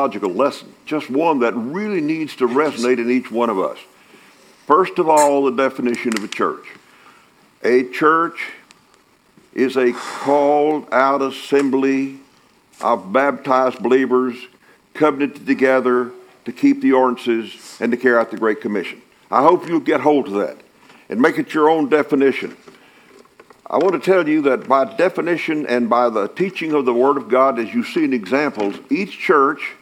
logical lesson, just one that really needs to resonate in each one of us. First of all, the definition of a church. A church is a called out assembly of baptized believers covenanted together to keep the ordinances and to carry out the Great Commission. I hope you'll get hold of that and make it your own definition. I want to tell you that by definition and by the teaching of the Word of God, as you see in examples, each church,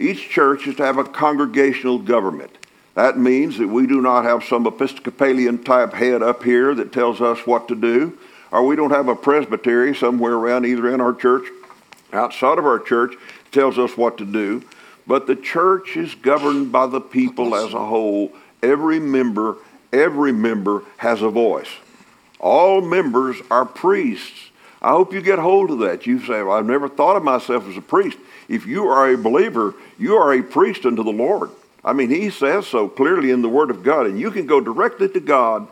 each church is to have a congregational government. That means that we do not have some Episcopalian type head up here that tells us what to do, or we don't have a presbytery somewhere around either in our church, outside of our church, tells us what to do. But the church is governed by the people as a whole. Every member, every member has a voice. All members are priests. I hope you get hold of that. You say, well, I've never thought of myself as a priest. If you are a believer, you are a priest unto the Lord. I mean, he says so clearly in the Word of God. And you can go directly to God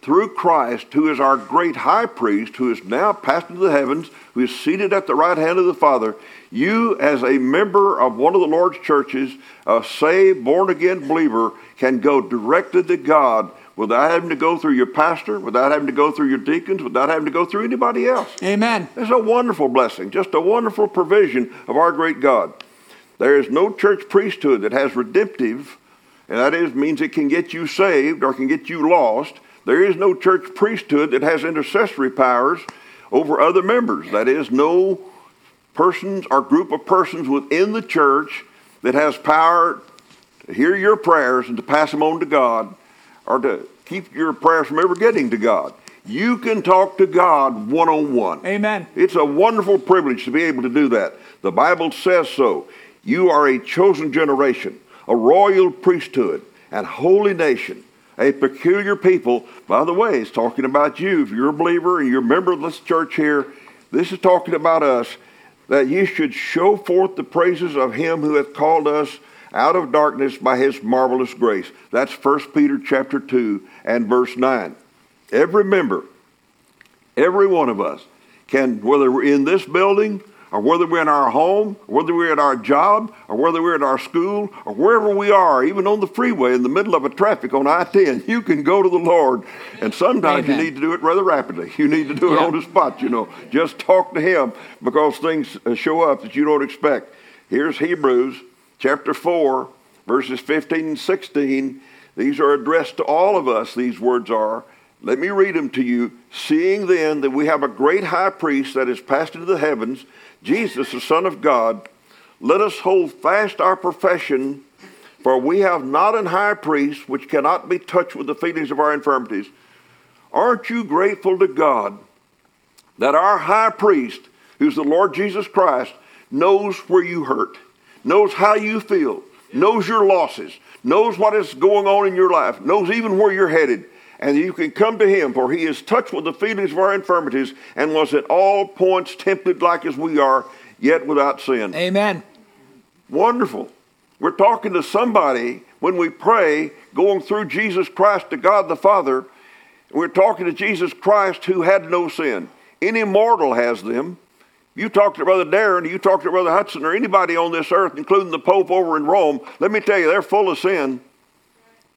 through Christ, who is our great high priest, who is now passed into the heavens, who is seated at the right hand of the Father. You, as a member of one of the Lord's churches, a saved, born again believer, can go directly to God without having to go through your pastor, without having to go through your deacons, without having to go through anybody else. Amen. It's a wonderful blessing, just a wonderful provision of our great God. There is no church priesthood that has redemptive, and that is means it can get you saved or can get you lost. There is no church priesthood that has intercessory powers over other members. That is, no persons or group of persons within the church that has power to hear your prayers and to pass them on to God or to keep your prayers from ever getting to God. You can talk to God one on one. Amen. It's a wonderful privilege to be able to do that. The Bible says so. You are a chosen generation, a royal priesthood, and holy nation, a peculiar people. By the way, it's talking about you. If you're a believer and you're a member of this church here, this is talking about us that you should show forth the praises of him who hath called us out of darkness by his marvelous grace. That's 1 Peter chapter 2 and verse 9. Every member, every one of us can, whether we're in this building or whether we're in our home, or whether we're at our job, or whether we're at our school, or wherever we are, even on the freeway in the middle of a traffic on I-10, you can go to the Lord. And sometimes Amen. you need to do it rather rapidly. You need to do it on the spot, you know. Just talk to him because things uh, show up that you don't expect. Here's Hebrews chapter 4, verses 15 and 16. These are addressed to all of us, these words are. Let me read them to you. Seeing then that we have a great high priest that is passed into the heavens, Jesus, the Son of God, let us hold fast our profession, for we have not an high priest which cannot be touched with the feelings of our infirmities. Aren't you grateful to God that our high priest, who's the Lord Jesus Christ, knows where you hurt? Knows how you feel, knows your losses, knows what is going on in your life, knows even where you're headed. And you can come to him, for he is touched with the feelings of our infirmities and was at all points tempted like as we are, yet without sin. Amen. Wonderful. We're talking to somebody when we pray, going through Jesus Christ to God the Father. We're talking to Jesus Christ who had no sin. Any mortal has them. You talk to Brother Darren, you talk to Brother Hudson, or anybody on this earth, including the Pope over in Rome, let me tell you, they're full of sin.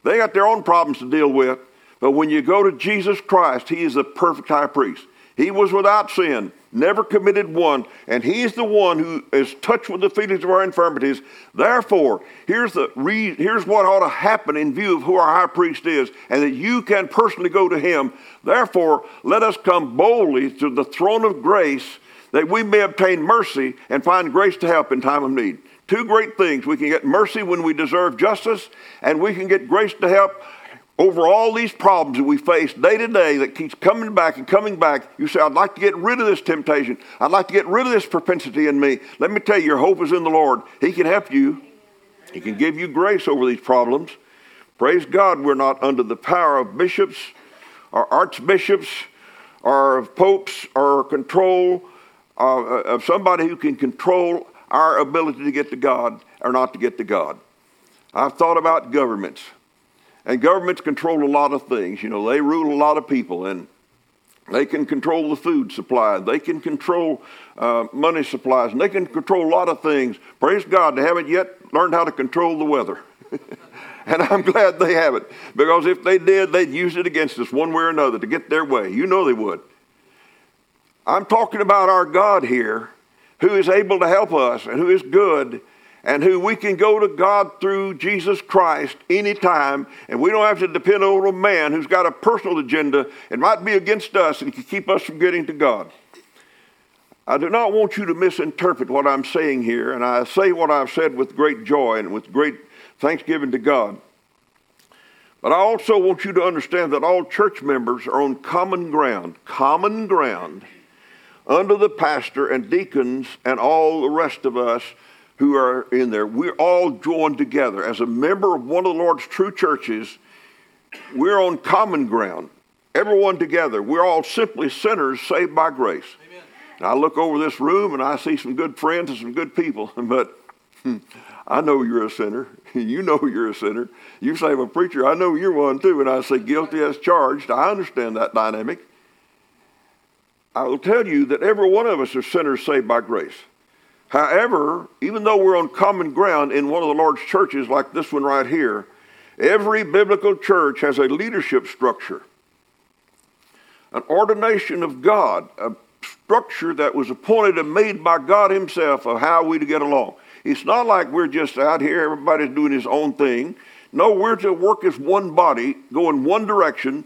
They got their own problems to deal with. But when you go to Jesus Christ, He is the perfect high priest. He was without sin, never committed one, and He's the one who is touched with the feelings of our infirmities. Therefore, here's, the re- here's what ought to happen in view of who our high priest is, and that you can personally go to Him. Therefore, let us come boldly to the throne of grace that we may obtain mercy and find grace to help in time of need. Two great things. We can get mercy when we deserve justice, and we can get grace to help over all these problems that we face day to day that keeps coming back and coming back. You say, I'd like to get rid of this temptation. I'd like to get rid of this propensity in me. Let me tell you, your hope is in the Lord. He can help you, He can give you grace over these problems. Praise God, we're not under the power of bishops or archbishops or of popes or control of somebody who can control our ability to get to God or not to get to God. I've thought about governments. And governments control a lot of things. You know, they rule a lot of people. And They can control the food supply. They can control uh, money supplies. And they can control a lot of things. Praise God, they haven't yet learned how to control the weather. and I'm glad they haven't. Because if they did, they'd use it against us one way or another to get their way. You know they would. I'm talking about our God here who is able to help us and who is good and who we can go to God through Jesus Christ anytime, and we don't have to depend on a man who's got a personal agenda and might be against us and can keep us from getting to God. I do not want you to misinterpret what I'm saying here, and I say what I've said with great joy and with great thanksgiving to God. But I also want you to understand that all church members are on common ground, common ground, under the pastor and deacons and all the rest of us who are in there, we're all joined together. As a member of one of the Lord's true churches, we're on common ground. Everyone together. We're all simply sinners saved by grace. Amen. I look over this room and I see some good friends and some good people, but hmm, I know you're a sinner. You know you're a sinner. You say, I'm a preacher, I know you're one too. And I say, guilty as charged. I understand that dynamic. I will tell you that every one of us are sinners saved by grace. However, even though we're on common ground in one of the Lord's churches like this one right here, every biblical church has a leadership structure, an ordination of God, a structure that was appointed and made by God Himself of how we to get along. It's not like we're just out here, everybody's doing his own thing. No, we're to work as one body, go in one direction,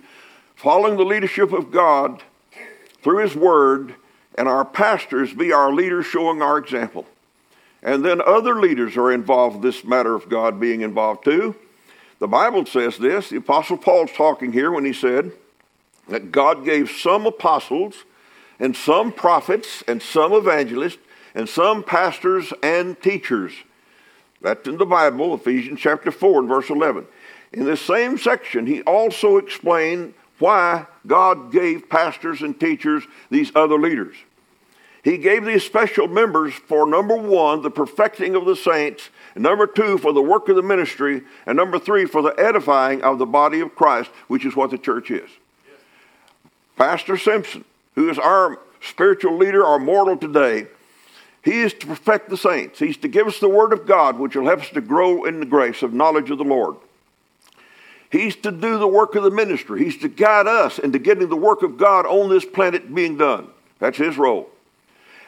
following the leadership of God through His Word and our pastors be our leaders showing our example. And then other leaders are involved in this matter of God being involved too. The Bible says this. The Apostle Paul's talking here when he said that God gave some apostles and some prophets and some evangelists and some pastors and teachers. That's in the Bible, Ephesians chapter 4 and verse 11. In this same section, he also explained why God gave pastors and teachers these other leaders. He gave these special members for number one, the perfecting of the saints, and number two, for the work of the ministry, and number three, for the edifying of the body of Christ, which is what the church is. Yes. Pastor Simpson, who is our spiritual leader, our mortal today, he is to perfect the saints. He's to give us the word of God, which will help us to grow in the grace of knowledge of the Lord. He's to do the work of the ministry. He's to guide us into getting the work of God on this planet being done. That's his role.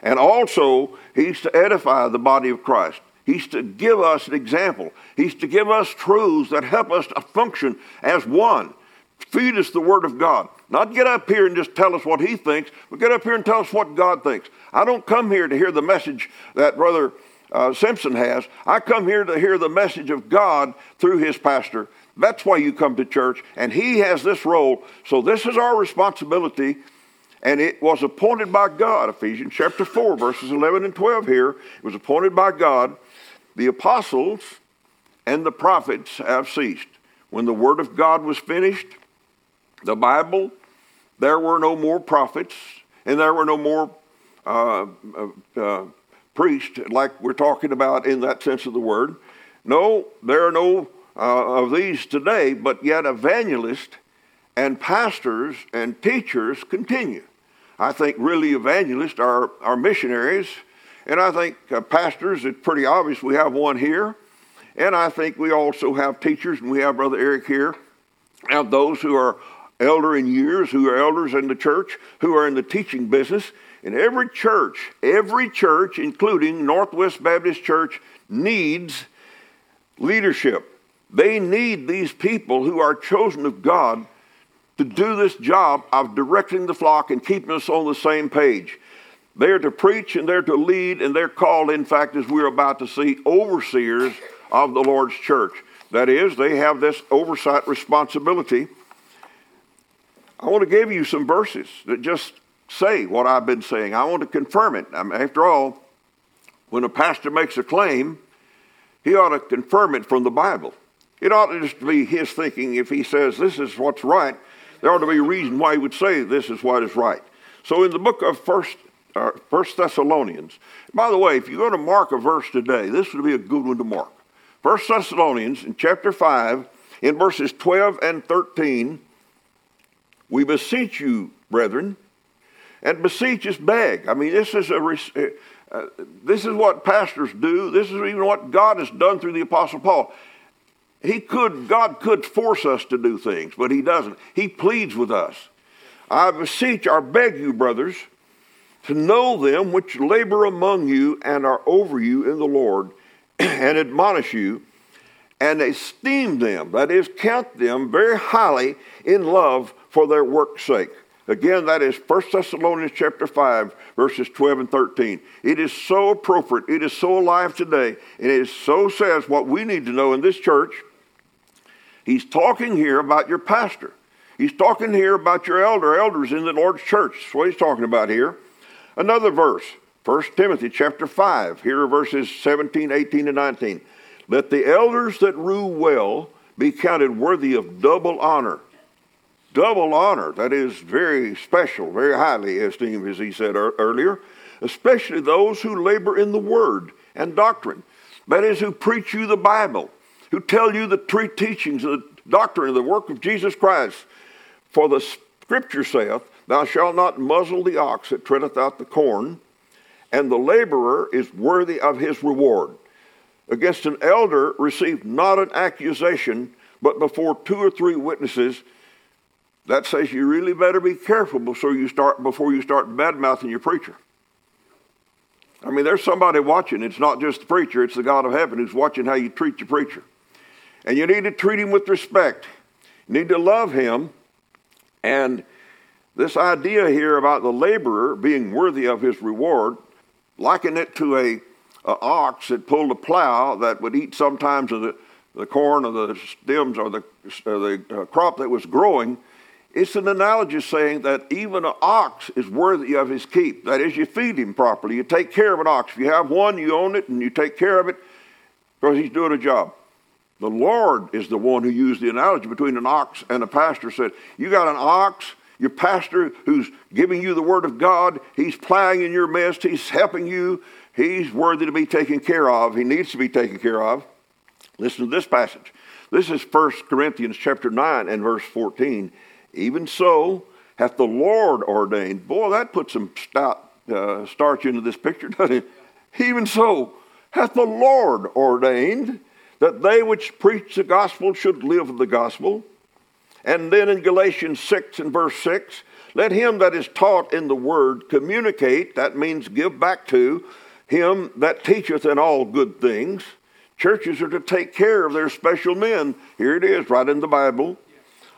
And also, he's to edify the body of Christ. He's to give us an example. He's to give us truths that help us to function as one. Feed us the Word of God. Not get up here and just tell us what he thinks, but get up here and tell us what God thinks. I don't come here to hear the message that Brother uh, Simpson has. I come here to hear the message of God through his pastor. That's why you come to church, and he has this role. So, this is our responsibility, and it was appointed by God. Ephesians chapter 4, verses 11 and 12 here. It was appointed by God. The apostles and the prophets have ceased. When the word of God was finished, the Bible, there were no more prophets, and there were no more uh, uh, uh priests, like we're talking about in that sense of the word. No, there are no uh, of these today, but yet evangelists and pastors and teachers continue. I think really evangelists are, are missionaries, and I think uh, pastors, it's pretty obvious we have one here. And I think we also have teachers, and we have Brother Eric here, and those who are elder in years, who are elders in the church, who are in the teaching business. In every church, every church, including Northwest Baptist Church, needs leadership. They need these people who are chosen of God to do this job of directing the flock and keeping us on the same page. They're to preach and they're to lead, and they're called, in fact, as we're about to see, overseers of the Lord's church. That is, they have this oversight responsibility. I want to give you some verses that just say what I've been saying. I want to confirm it. I mean, after all, when a pastor makes a claim, he ought to confirm it from the Bible. It ought to just be his thinking if he says this is what's right, there ought to be a reason why he would say this is what is right. So in the book of First, uh, First Thessalonians, by the way, if you're going to mark a verse today, this would be a good one to mark. First Thessalonians in chapter 5, in verses 12 and 13, we beseech you, brethren, and beseech is beg. I mean, this is a uh, this is what pastors do. This is even what God has done through the Apostle Paul. He could, God could force us to do things, but He doesn't. He pleads with us. I beseech or beg you, brothers, to know them which labor among you and are over you in the Lord, and admonish you, and esteem them, that is, count them very highly in love for their work's sake. Again, that is 1 Thessalonians chapter 5, verses 12 and 13. It is so appropriate. It is so alive today. And it so says what we need to know in this church. He's talking here about your pastor. He's talking here about your elder, elders in the Lord's church. That's what he's talking about here. Another verse, 1 Timothy chapter 5. Here are verses 17, 18, and 19. Let the elders that rule well be counted worthy of double honor double honor. That is very special, very highly esteemed, as he said earlier, especially those who labor in the word and doctrine. That is, who preach you the Bible, who tell you the true teachings of the doctrine of the work of Jesus Christ. For the scripture saith, Thou shalt not muzzle the ox that treadeth out the corn, and the laborer is worthy of his reward. Against an elder receive not an accusation, but before two or three witnesses that says you really better be careful before you start before you start bad mouthing your preacher. I mean, there's somebody watching. It's not just the preacher, it's the God of heaven who's watching how you treat your preacher. And you need to treat him with respect. You need to love him. And this idea here about the laborer being worthy of his reward, liken it to a, a ox that pulled a plow that would eat sometimes of the, the corn or the stems or the, or the uh, crop that was growing it's an analogy saying that even an ox is worthy of his keep. That is, you feed him properly. You take care of an ox. If you have one, you own it and you take care of it because he's doing a job. The Lord is the one who used the analogy between an ox and a pastor. Said, You got an ox, your pastor who's giving you the word of God, he's plowing in your midst, he's helping you, he's worthy to be taken care of. He needs to be taken care of. Listen to this passage. This is 1 Corinthians chapter 9 and verse 14. Even so, hath the Lord ordained. Boy, that puts some stout, uh, starch into this picture, doesn't it? Even so, hath the Lord ordained that they which preach the gospel should live the gospel. And then in Galatians 6 and verse 6, let him that is taught in the word communicate, that means give back to, him that teacheth in all good things. Churches are to take care of their special men. Here it is, right in the Bible.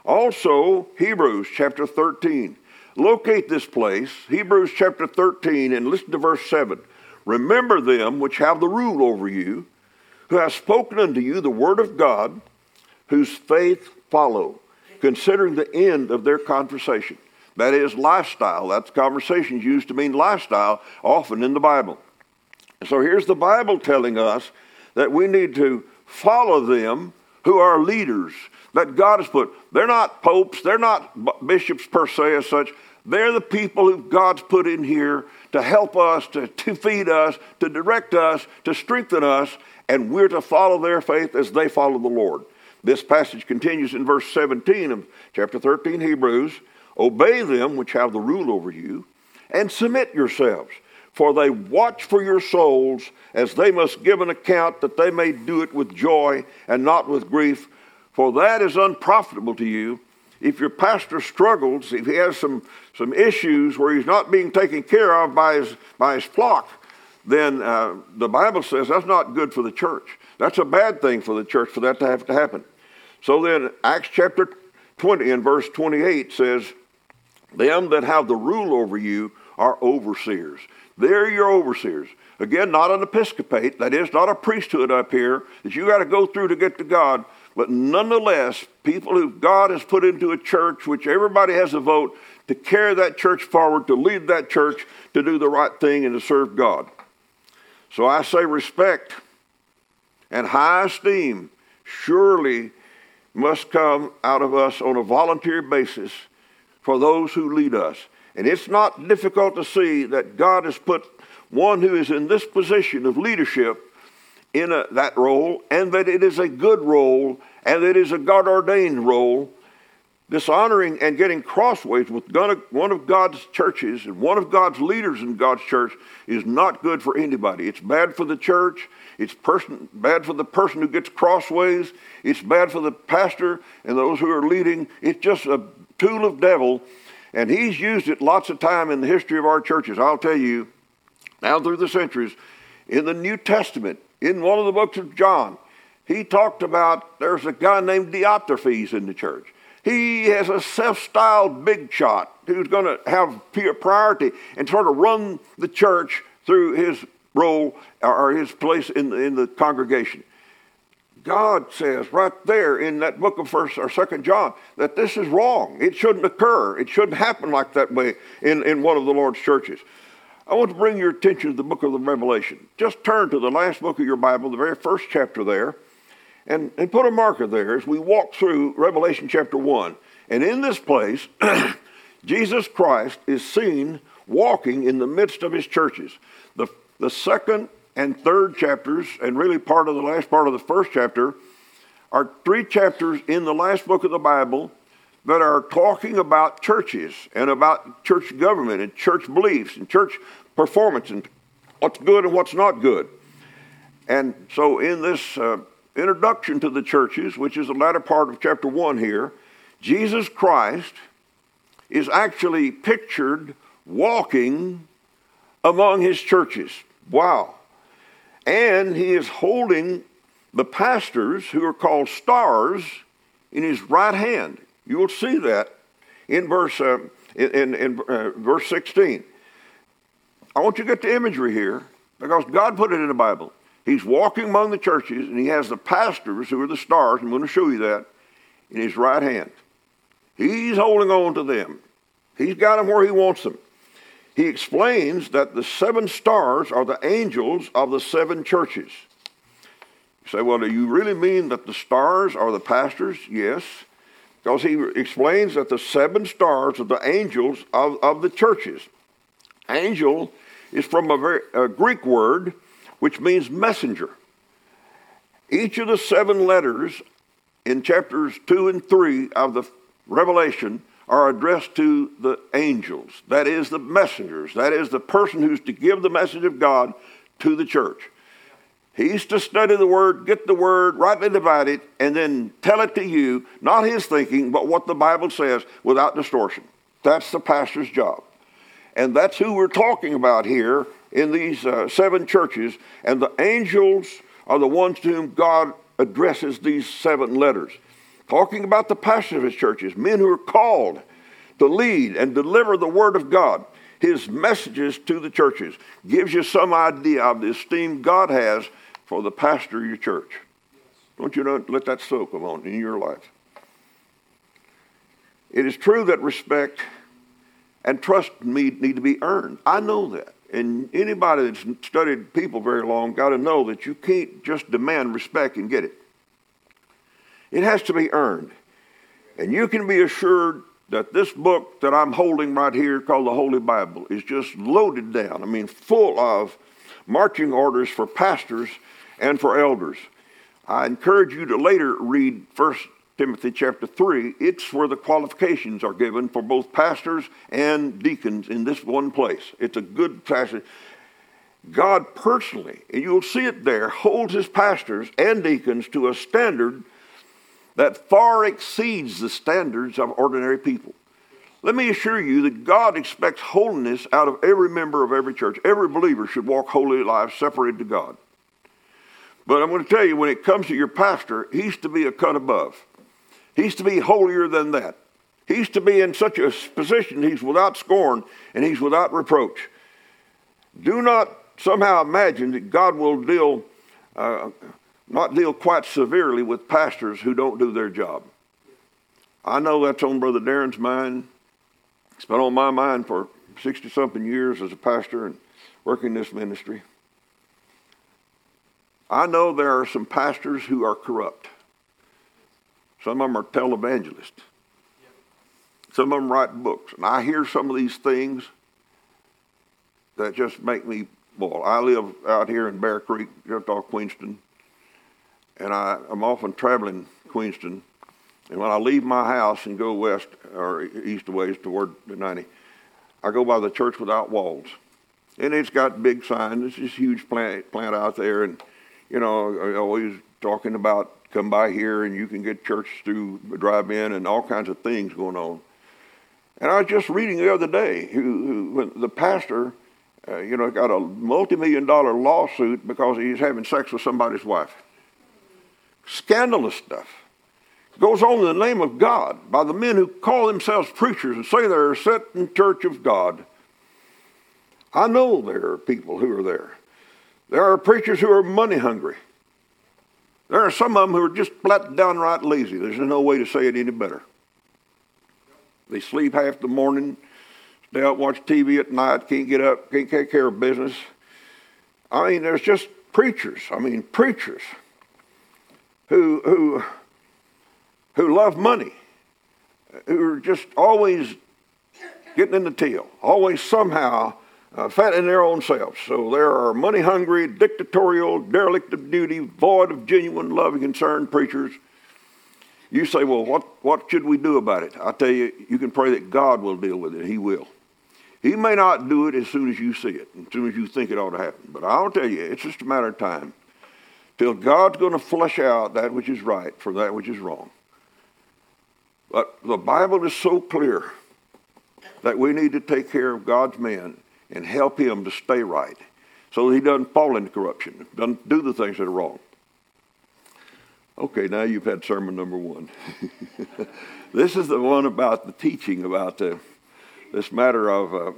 Also, Hebrews chapter 13. Locate this place, Hebrews chapter 13, and listen to verse 7. Remember them which have the rule over you, who have spoken unto you the word of God, whose faith follow, considering the end of their conversation. That is lifestyle. That's conversations used to mean lifestyle, often in the Bible. So here's the Bible telling us that we need to follow them who are leaders that God has put. They're not popes, they're not bishops per se as such. They're the people who God's put in here to help us, to, to feed us, to direct us, to strengthen us, and we're to follow their faith as they follow the Lord. This passage continues in verse 17 of chapter 13, Hebrews. Obey them which have the rule over you, and submit yourselves, for they watch for your souls, as they must give an account that they may do it with joy and not with grief for that is unprofitable to you. If your pastor struggles, if he has some, some issues where he's not being taken care of by his, by his flock, then uh, the Bible says that's not good for the church. That's a bad thing for the church for that to have to happen. So then, Acts chapter 20 and verse 28 says, Them that have the rule over you are overseers. They're your overseers. Again, not an episcopate, that is, not a priesthood up here that you got to go through to get to God, but nonetheless, people who God has put into a church, which everybody has a vote to carry that church forward, to lead that church, to do the right thing, and to serve God. So I say respect and high esteem surely must come out of us on a volunteer basis for those who lead us. And it's not difficult to see that God has put one who is in this position of leadership in a, that role and that it is a good role and it is a God ordained role dishonoring and getting crossways with one of God's churches and one of God's leaders in God's church is not good for anybody. It's bad for the church. It's person, bad for the person who gets crossways. It's bad for the pastor and those who are leading. It's just a tool of devil. And he's used it lots of time in the history of our churches. I'll tell you, now through the centuries, in the New Testament, in one of the books of John, he talked about there's a guy named Diotrephes in the church. He has a self styled big shot who's going to have priority and sort of run the church through his role or his place in the, in the congregation. God says right there in that book of First or Second John that this is wrong. It shouldn't occur. It shouldn't happen like that way in, in one of the Lord's churches. I want to bring your attention to the book of the Revelation. Just turn to the last book of your Bible, the very first chapter there, and, and put a marker there as we walk through Revelation chapter 1. And in this place, Jesus Christ is seen walking in the midst of his churches. The, the second and third chapters, and really part of the last part of the first chapter, are three chapters in the last book of the Bible that are talking about churches and about church government and church beliefs and church performance and what's good and what's not good. And so, in this uh, introduction to the churches, which is the latter part of chapter 1 here, Jesus Christ is actually pictured walking among his churches. Wow. And he is holding the pastors, who are called stars, in his right hand. You will see that in verse, uh, in, in, uh, verse 16. I want you to get the imagery here because God put it in the Bible. He's walking among the churches and he has the pastors, who are the stars, I'm going to show you that, in his right hand. He's holding on to them. He's got them where he wants them. He explains that the seven stars are the angels of the seven churches. You say, well, do you really mean that the stars are the pastors? Yes, because he explains that the seven stars are the angels of, of the churches. Angel is from a, very, a Greek word which means messenger. Each of the seven letters in chapters 2 and 3 of the Revelation are addressed to the angels. That is the messengers. That is the person who's to give the message of God to the church. He's to study the word, get the word, rightly divide it, and then tell it to you, not his thinking, but what the Bible says without distortion. That's the pastor's job. And that's who we're talking about here in these uh, seven churches. And the angels are the ones to whom God addresses these seven letters. Talking about the pastors of his churches, men who are called to lead and deliver the word of God. His messages to the churches gives you some idea of the esteem God has for the pastor of your church. Don't you know, let that soak on in your life. It is true that respect and trust need, need to be earned. I know that. And anybody that's studied people very long got to know that you can't just demand respect and get it. It has to be earned. And you can be assured that this book that I'm holding right here, called the Holy Bible, is just loaded down. I mean, full of marching orders for pastors and for elders. I encourage you to later read First Timothy chapter 3, it's where the qualifications are given for both pastors and deacons in this one place. It's a good passage. God personally, and you'll see it there, holds his pastors and deacons to a standard that far exceeds the standards of ordinary people. Let me assure you that God expects holiness out of every member of every church. Every believer should walk holy lives separated to God. But I'm going to tell you, when it comes to your pastor, he's to be a cut above. He's to be holier than that. He's to be in such a position he's without scorn and he's without reproach. Do not somehow imagine that God will deal, uh, not deal quite severely with pastors who don't do their job. I know that's on Brother Darren's mind. It's been on my mind for 60 something years as a pastor and working this ministry. I know there are some pastors who are corrupt. Some of them are televangelists. Some of them write books. And I hear some of these things that just make me boil. I live out here in Bear Creek, just off Queenston. And I, am often traveling Queenston. And when I leave my house and go west or east ways toward the 90, I go by the church without walls. And it's got big signs. It's this huge plant, plant out there. And, you know, always talking about come by here and you can get church through drive in and all kinds of things going on. And I was just reading the other day who, who the pastor, uh, you know, got a multi-million dollar lawsuit because he's having sex with somebody's wife. Scandalous stuff. Goes on in the name of God by the men who call themselves preachers and say they're a in church of God. I know there are people who are there. There are preachers who are money hungry. There are some of them who are just flat downright lazy. There's no way to say it any better. They sleep half the morning, stay out watch TV at night, can't get up, can't take care of business. I mean, there's just preachers. I mean, preachers who who who love money, who are just always getting in the tail, always somehow uh, fat in their own selves. So there are money hungry, dictatorial, derelict of duty, void of genuine love and concern preachers. You say, well, what, what should we do about it? I tell you, you can pray that God will deal with it. He will. He may not do it as soon as you see it, as soon as you think it ought to happen. But I'll tell you, it's just a matter of time till God's going to flush out that which is right from that which is wrong. But the Bible is so clear that we need to take care of God's men and help him to stay right so he doesn't fall into corruption, doesn't do the things that are wrong. Okay, now you've had sermon number one. this is the one about the teaching about uh, this matter of uh,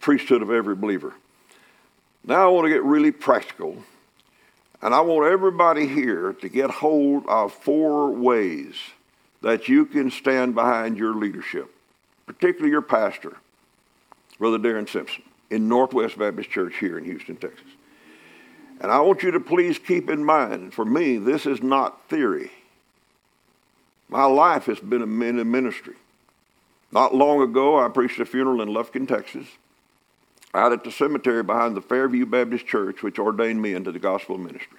priesthood of every believer. Now I want to get really practical, and I want everybody here to get hold of four ways that you can stand behind your leadership, particularly your pastor. Brother Darren Simpson in Northwest Baptist Church here in Houston, Texas. And I want you to please keep in mind, for me, this is not theory. My life has been in a ministry. Not long ago, I preached a funeral in Lufkin, Texas, out at the cemetery behind the Fairview Baptist Church, which ordained me into the gospel ministry.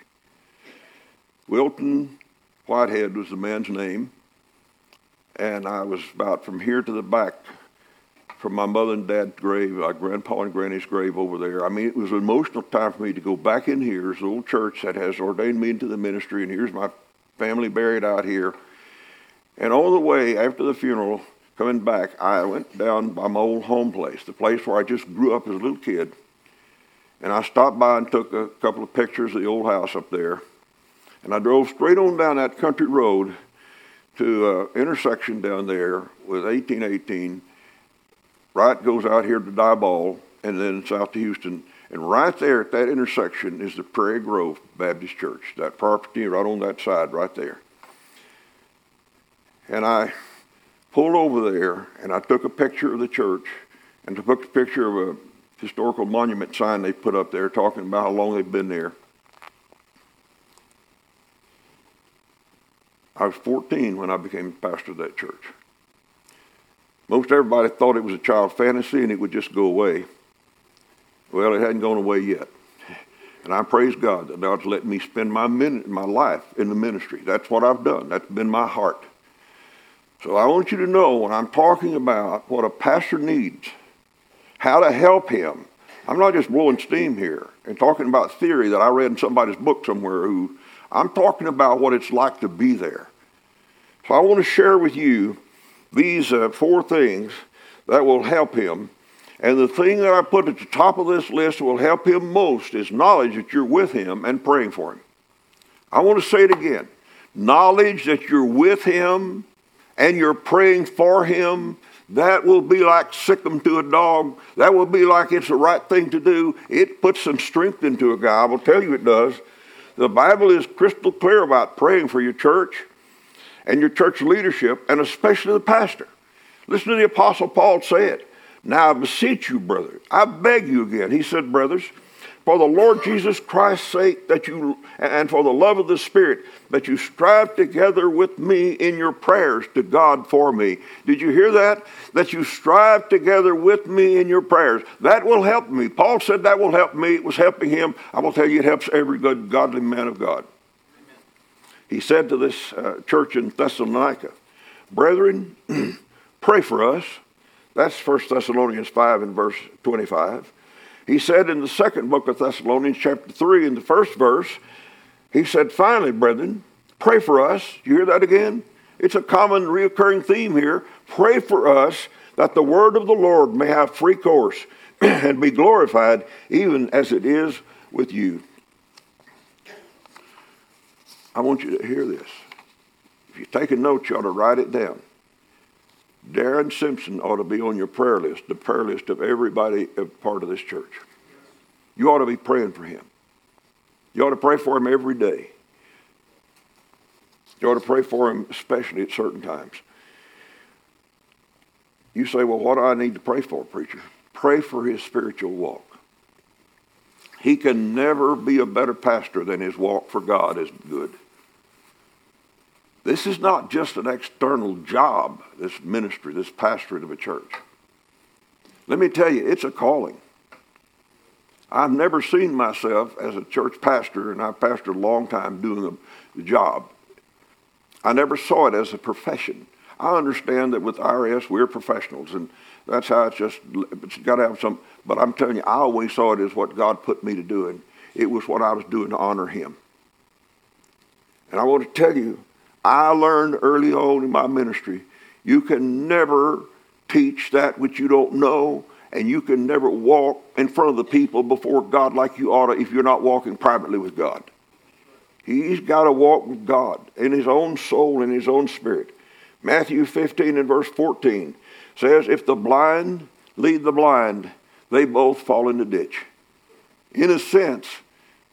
Wilton Whitehead was the man's name, and I was about from here to the back from my mother and dad's grave, my grandpa and granny's grave over there. I mean, it was an emotional time for me to go back in here. A little church that has ordained me into the ministry, and here's my family buried out here. And all the way after the funeral, coming back, I went down by my old home place, the place where I just grew up as a little kid. And I stopped by and took a couple of pictures of the old house up there. And I drove straight on down that country road to an intersection down there with 1818 right goes out here to Diboll and then south to Houston. And right there at that intersection is the Prairie Grove Baptist Church, that property right on that side right there. And I pulled over there and I took a picture of the church and took a picture of a historical monument sign they put up there talking about how long they've been there. I was 14 when I became pastor of that church. Most everybody thought it was a child fantasy and it would just go away. Well, it hadn't gone away yet. And I praise God that God's let me spend my, min- my life in the ministry. That's what I've done. That's been my heart. So I want you to know when I'm talking about what a pastor needs, how to help him, I'm not just blowing steam here and talking about theory that I read in somebody's book somewhere who I'm talking about what it's like to be there. So I want to share with you these uh, four things that will help him. And the thing that I put at the top of this list will help him most is knowledge that you're with him and praying for him. I want to say it again knowledge that you're with him and you're praying for him. That will be like sick him to a dog. That will be like it's the right thing to do. It puts some strength into a guy. I will tell you it does. The Bible is crystal clear about praying for your church and your church leadership, and especially the pastor. Listen to the Apostle Paul say it. Now I beseech you, brothers, I beg you again. He said, brothers, for the Lord Jesus Christ's sake, that you, and for the love of the Spirit, that you strive together with me in your prayers to God for me. Did you hear that? That you strive together with me in your prayers. That will help me. Paul said that will help me. It was helping him. I will tell you, it helps every good, godly man of God he said to this uh, church in Thessalonica, Brethren, pray for us. That's 1 Thessalonians 5 and verse 25. He said in the second book of Thessalonians, chapter 3, in the first verse, he said, Finally, brethren, pray for us. You hear that again? It's a common reoccurring theme here. Pray for us that the word of the Lord may have free course and be glorified, even as it is with you. I want you to hear this. If you're taking notes, you ought to write it down. Darren Simpson ought to be on your prayer list, the prayer list of everybody a part of this church. You ought to be praying for him. You ought to pray for him every day. You ought to pray for him, especially at certain times. You say, Well, what do I need to pray for, preacher? Pray for his spiritual walk. He can never be a better pastor than his walk for God is good. This is not just an external job, this ministry, this pastorate of a church. Let me tell you, it's a calling. I've never seen myself as a church pastor, and I've pastored a long time doing the job. I never saw it as a profession. I understand that with IRS, we're professionals, and that's how it's just, it's got to have some, but I'm telling you, I always saw it as what God put me to do, and it was what I was doing to honor Him. And I want to tell you, I learned early on in my ministry, you can never teach that which you don't know, and you can never walk in front of the people before God like you ought to if you're not walking privately with God. He's got to walk with God in his own soul and his own spirit. Matthew 15 and verse 14 says, If the blind lead the blind, they both fall in the ditch. In a sense,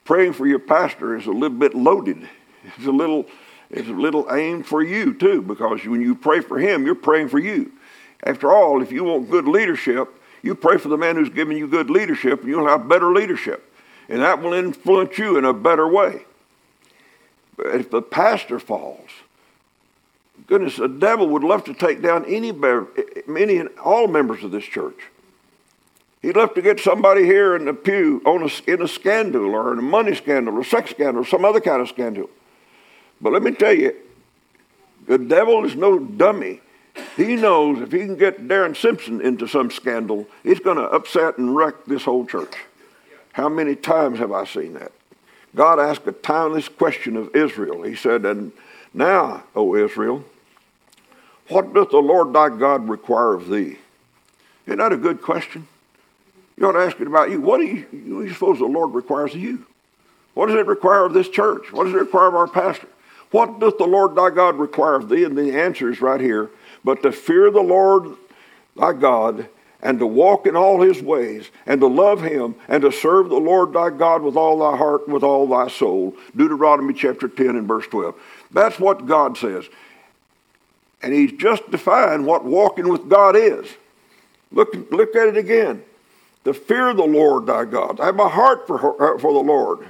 praying for your pastor is a little bit loaded. It's a little, it's a little aimed for you too, because when you pray for him, you're praying for you. After all, if you want good leadership, you pray for the man who's giving you good leadership, and you'll have better leadership. And that will influence you in a better way. But if the pastor falls, goodness, the devil would love to take down any, many all members of this church. He'd love to get somebody here in the pew on a, in a scandal or in a money scandal or sex scandal or some other kind of scandal. But let me tell you, the devil is no dummy. He knows if he can get Darren Simpson into some scandal, he's going to upset and wreck this whole church. How many times have I seen that? God asked a timeless question of Israel. He said, And now, O Israel, what doth the Lord thy God require of thee? Isn't that a good question? You ought to ask it about you. What do you, what do you suppose the Lord requires of you? What does it require of this church? What does it require of our pastor? What doth the Lord thy God require of thee? And the answer is right here. But to fear the Lord thy God and to walk in all his ways and to love him and to serve the Lord thy God with all thy heart and with all thy soul. Deuteronomy chapter 10 and verse 12. That's what God says. And he's just defined what walking with God is. Look, look at it again. To fear the Lord thy God. I have a heart for, for the Lord.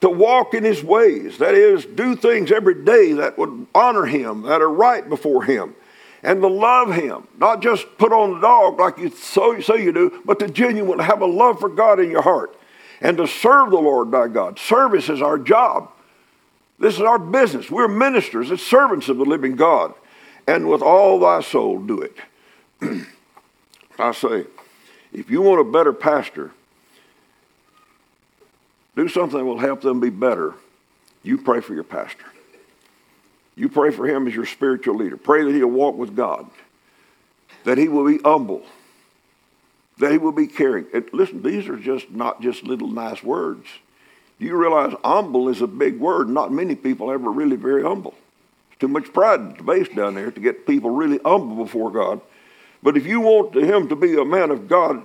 To walk in his ways. That is, do things every day that would honor him, that are right before him and to love Him. Not just put on the dog like you so, say you do, but to genuinely have a love for God in your heart and to serve the Lord by God. Service is our job. This is our business. We're ministers, it's servants of the living God. And with all thy soul, do it. I say, if you want a better pastor, do something that will help them be better. You pray for your pastor. You pray for him as your spiritual leader. Pray that he'll walk with God, that he will be humble, that he will be caring. And listen, these are just not just little nice words. Do you realize humble is a big word? Not many people ever really very humble. There's too much pride the base down there to get people really humble before God. But if you want him to be a man of God,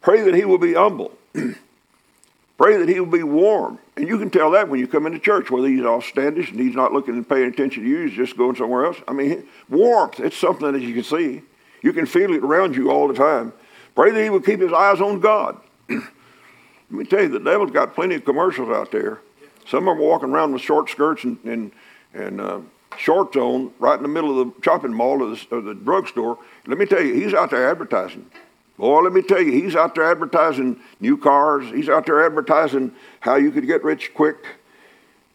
pray that he will be humble. Pray that he will be warm. And you can tell that when you come into church, whether he's all standish and he's not looking and paying attention to you, he's just going somewhere else. I mean, warmth, it's something that you can see. You can feel it around you all the time. Pray that he will keep his eyes on God. Let me tell you, the devil's got plenty of commercials out there. Some of them are walking around with short skirts and, and, and uh, shorts on right in the middle of the shopping mall or the, or the drugstore. Let me tell you, he's out there advertising. Boy, let me tell you, he's out there advertising new cars. He's out there advertising how you could get rich quick.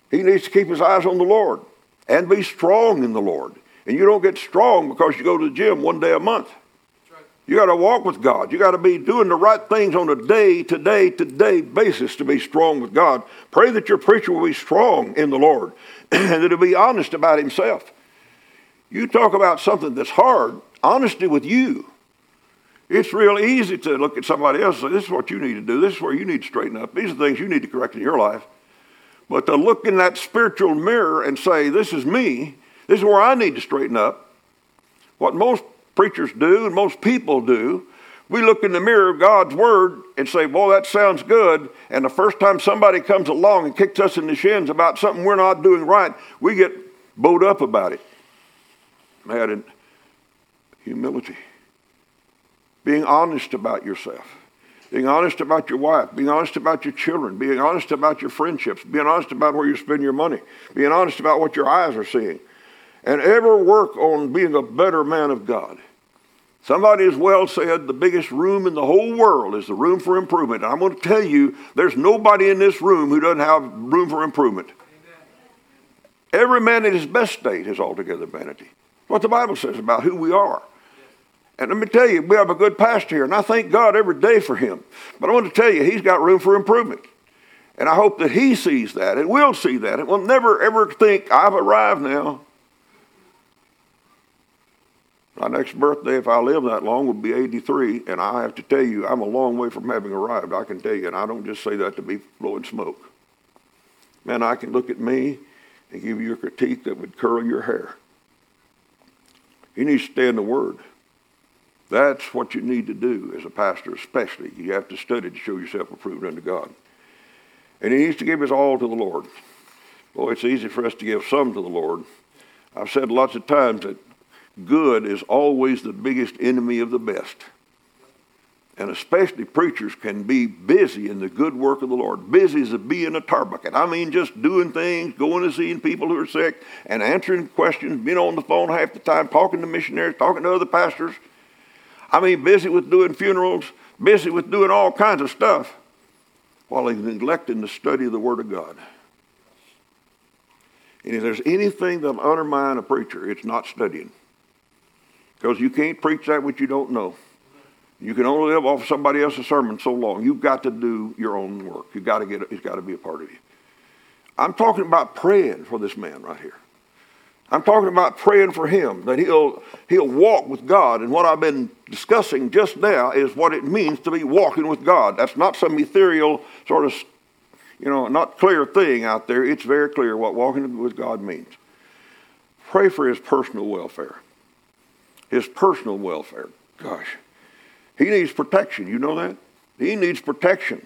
He needs to keep his eyes on the Lord and be strong in the Lord. And you don't get strong because you go to the gym one day a month. You got to walk with God. You got to be doing the right things on a day to day to day basis to be strong with God. Pray that your preacher will be strong in the Lord and that he'll be honest about himself. You talk about something that's hard, honesty with you. It's real easy to look at somebody else and say, This is what you need to do. This is where you need to straighten up. These are things you need to correct in your life. But to look in that spiritual mirror and say, This is me, this is where I need to straighten up. What most preachers do and most people do, we look in the mirror of God's Word and say, Boy, that sounds good. And the first time somebody comes along and kicks us in the shins about something we're not doing right, we get bowed up about it. Mad in humility. Being honest about yourself. Being honest about your wife, being honest about your children, being honest about your friendships, being honest about where you spend your money, being honest about what your eyes are seeing, and ever work on being a better man of God. Somebody has well said the biggest room in the whole world is the room for improvement. And I'm going to tell you, there's nobody in this room who doesn't have room for improvement. Amen. Every man in his best state is altogether vanity. What the Bible says about who we are. And let me tell you, we have a good pastor here, and I thank God every day for him. But I want to tell you, he's got room for improvement. And I hope that he sees that and will see that and will never ever think, I've arrived now. My next birthday, if I live that long, will be 83, and I have to tell you, I'm a long way from having arrived. I can tell you, and I don't just say that to be blowing smoke. Man, I can look at me and give you a critique that would curl your hair. You need to stay in the Word. That's what you need to do as a pastor, especially. You have to study to show yourself approved unto God. And he needs to give his all to the Lord. Boy, it's easy for us to give some to the Lord. I've said lots of times that good is always the biggest enemy of the best. And especially preachers can be busy in the good work of the Lord. Busy as a bee in a tar bucket. I mean, just doing things, going and seeing people who are sick, and answering questions, being on the phone half the time, talking to missionaries, talking to other pastors. I mean, busy with doing funerals, busy with doing all kinds of stuff, while he's neglecting the study of the Word of God. And if there's anything that'll undermine a preacher, it's not studying. Because you can't preach that which you don't know. You can only live off somebody else's sermon so long. You've got to do your own work. You've got to get it. It's got to be a part of you. I'm talking about praying for this man right here. I'm talking about praying for him that he'll he'll walk with God. And what I've been discussing just now is what it means to be walking with God. That's not some ethereal sort of you know not clear thing out there. It's very clear what walking with God means. Pray for his personal welfare his personal welfare. Gosh, he needs protection. You know that? He needs protection.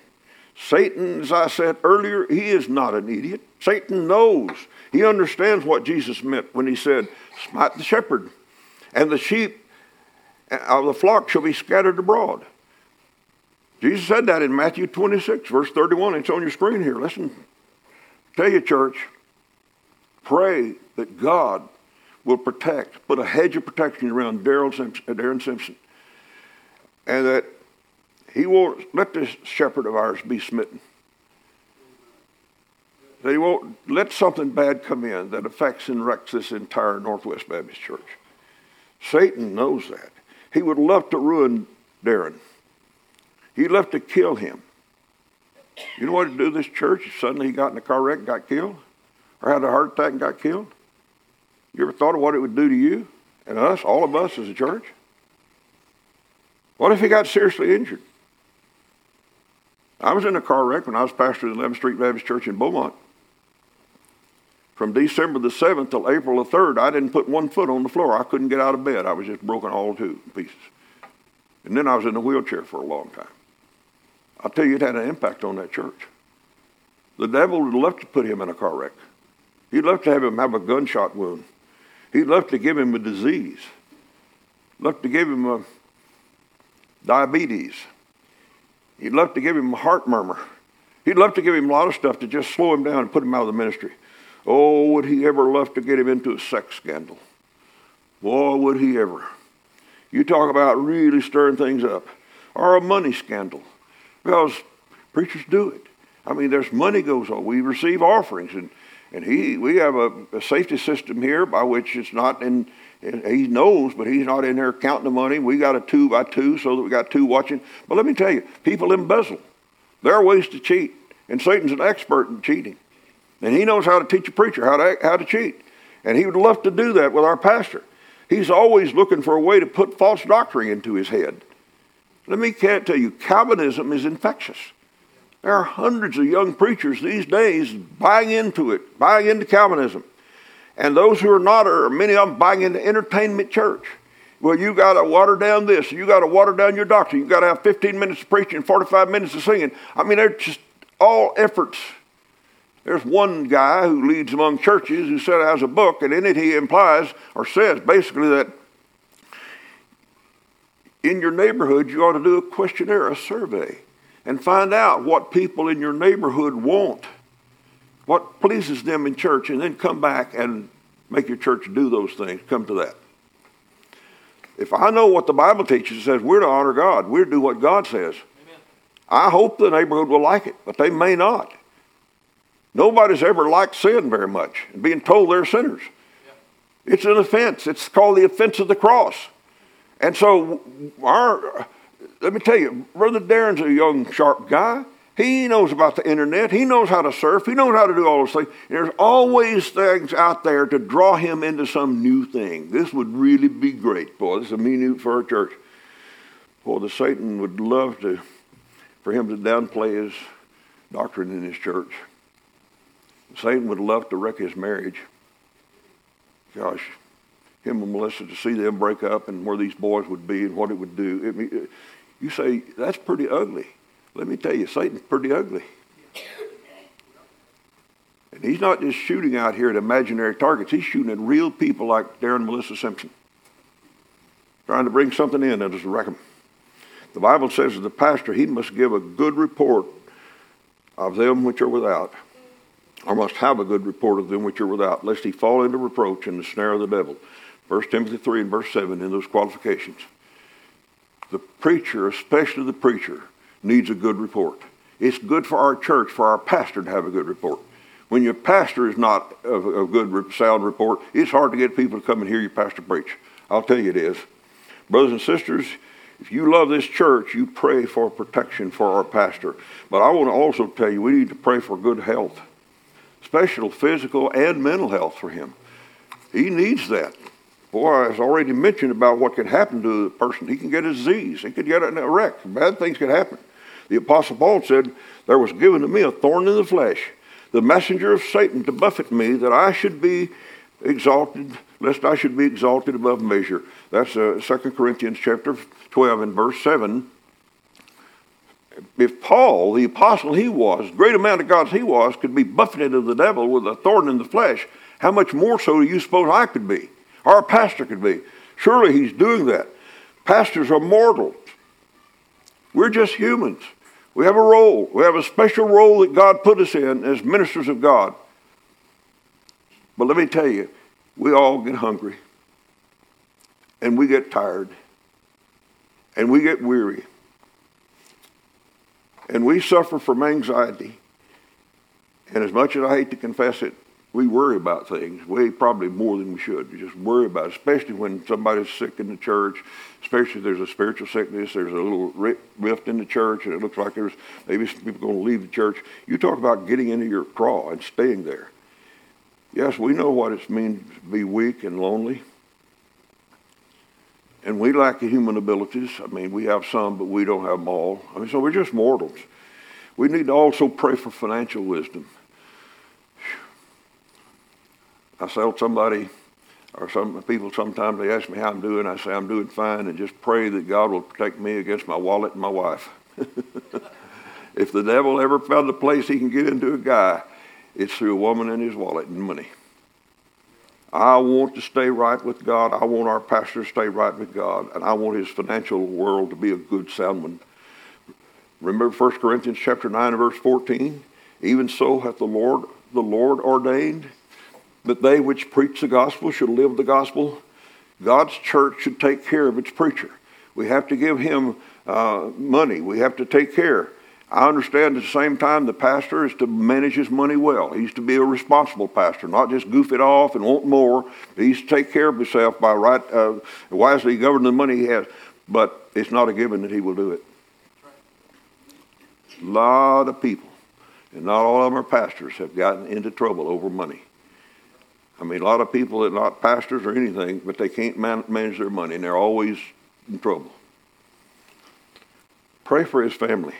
Satan, as I said earlier, he is not an idiot. Satan knows. He understands what Jesus meant when he said, Smite the shepherd, and the sheep of the flock shall be scattered abroad. Jesus said that in Matthew 26, verse 31. It's on your screen here. Listen. Tell you, church, pray that God will protect, put a hedge of protection around Daryl Simpson, uh, Darren Simpson, and that he won't let this shepherd of ours be smitten. He won't let something bad come in that affects and wrecks this entire Northwest Baptist Church. Satan knows that. He would love to ruin Darren. He'd love to kill him. You know what he'd do to this church if suddenly he got in a car wreck and got killed? Or had a heart attack and got killed? You ever thought of what it would do to you and us, all of us as a church? What if he got seriously injured? I was in a car wreck when I was pastor at the 11th Street Baptist Church in Beaumont. From December the 7th till April the 3rd, I didn't put one foot on the floor. I couldn't get out of bed. I was just broken all to pieces. And then I was in a wheelchair for a long time. I'll tell you, it had an impact on that church. The devil would love to put him in a car wreck. He'd love to have him have a gunshot wound. He'd love to give him a disease, love to give him a diabetes. He'd love to give him a heart murmur. He'd love to give him a lot of stuff to just slow him down and put him out of the ministry. Oh, would he ever love to get him into a sex scandal? Boy, would he ever. You talk about really stirring things up. Or a money scandal. Because preachers do it. I mean, there's money goes on. We receive offerings, and And he, we have a, a safety system here by which it's not in, he knows, but he's not in there counting the money. We got a two by two so that we got two watching. But let me tell you, people embezzle. There are ways to cheat, and Satan's an expert in cheating. And he knows how to teach a preacher how to, how to cheat. And he would love to do that with our pastor. He's always looking for a way to put false doctrine into his head. Let me tell you, Calvinism is infectious. There are hundreds of young preachers these days buying into it, buying into Calvinism. And those who are not are many of them buying into entertainment church. Well, you got to water down this, you got to water down your doctrine, you got to have 15 minutes of preaching, 45 minutes of singing. I mean, they're just all efforts. There's one guy who leads among churches who said has a book, and in it he implies or says basically that in your neighborhood you ought to do a questionnaire, a survey, and find out what people in your neighborhood want what pleases them in church, and then come back and make your church do those things. Come to that. If I know what the Bible teaches, it says we're to honor God, we're to do what God says. Amen. I hope the neighborhood will like it, but they may not. Nobody's ever liked sin very much, and being told they're sinners. Yeah. It's an offense. It's called the offense of the cross. And so, our, let me tell you, Brother Darren's a young, sharp guy. He knows about the internet. He knows how to surf. He knows how to do all those things. There's always things out there to draw him into some new thing. This would really be great, boy. This is a minute for our church. Boy, the Satan would love to, for him to downplay his doctrine in his church. Satan would love to wreck his marriage. Gosh, him and Melissa to see them break up and where these boys would be and what it would do. It, uh, you say that's pretty ugly. Let me tell you, Satan's pretty ugly. And he's not just shooting out here at imaginary targets, he's shooting at real people like Darren Melissa Simpson, trying to bring something in that is wreck them. The Bible says that the pastor, he must give a good report of them which are without, or must have a good report of them which are without, lest he fall into reproach and the snare of the devil. 1 Timothy 3 and verse 7 in those qualifications. The preacher, especially the preacher, needs a good report. It's good for our church, for our pastor to have a good report. When your pastor is not a, a good, sound report, it's hard to get people to come and hear your pastor preach. I'll tell you it is. Brothers and sisters, if you love this church, you pray for protection for our pastor. But I want to also tell you we need to pray for good health, special physical and mental health for him. He needs that. Boy, I've already mentioned about what can happen to a person. He can get a disease. He could get a wreck. Bad things can happen. The Apostle Paul said, There was given to me a thorn in the flesh, the messenger of Satan to buffet me, that I should be exalted, lest I should be exalted above measure. That's uh, 2 Corinthians chapter 12 and verse 7. If Paul, the apostle he was, great amount of gods he was, could be buffeted of the devil with a thorn in the flesh, how much more so do you suppose I could be? A pastor could be? Surely he's doing that. Pastors are mortal. We're just humans. We have a role. We have a special role that God put us in as ministers of God. But let me tell you, we all get hungry. And we get tired. And we get weary. And we suffer from anxiety. And as much as I hate to confess it, we worry about things way probably more than we should. We just worry about it, especially when somebody's sick in the church, especially if there's a spiritual sickness, there's a little rift in the church, and it looks like there's maybe some people going to leave the church. You talk about getting into your craw and staying there. Yes, we know what it means to be weak and lonely. And we lack the human abilities. I mean, we have some, but we don't have them all. I mean, so we're just mortals. We need to also pray for financial wisdom. I tell somebody, or some people sometimes they ask me how I'm doing. I say I'm doing fine, and just pray that God will protect me against my wallet and my wife. if the devil ever found a place he can get into a guy, it's through a woman and his wallet and money. I want to stay right with God. I want our pastor to stay right with God, and I want his financial world to be a good sound one. Remember 1 Corinthians chapter 9 and verse 14? Even so hath the Lord the Lord ordained that they which preach the gospel should live the gospel. God's church should take care of its preacher. We have to give him uh, money. We have to take care. I understand at the same time the pastor is to manage his money well. He's to be a responsible pastor, not just goof it off and want more. He's to take care of himself by right, uh, wisely governing the money he has. But it's not a given that he will do it. A lot of people, and not all of them are pastors, have gotten into trouble over money. I mean, a lot of people that are not pastors or anything, but they can't man- manage their money, and they're always in trouble. Pray for his family.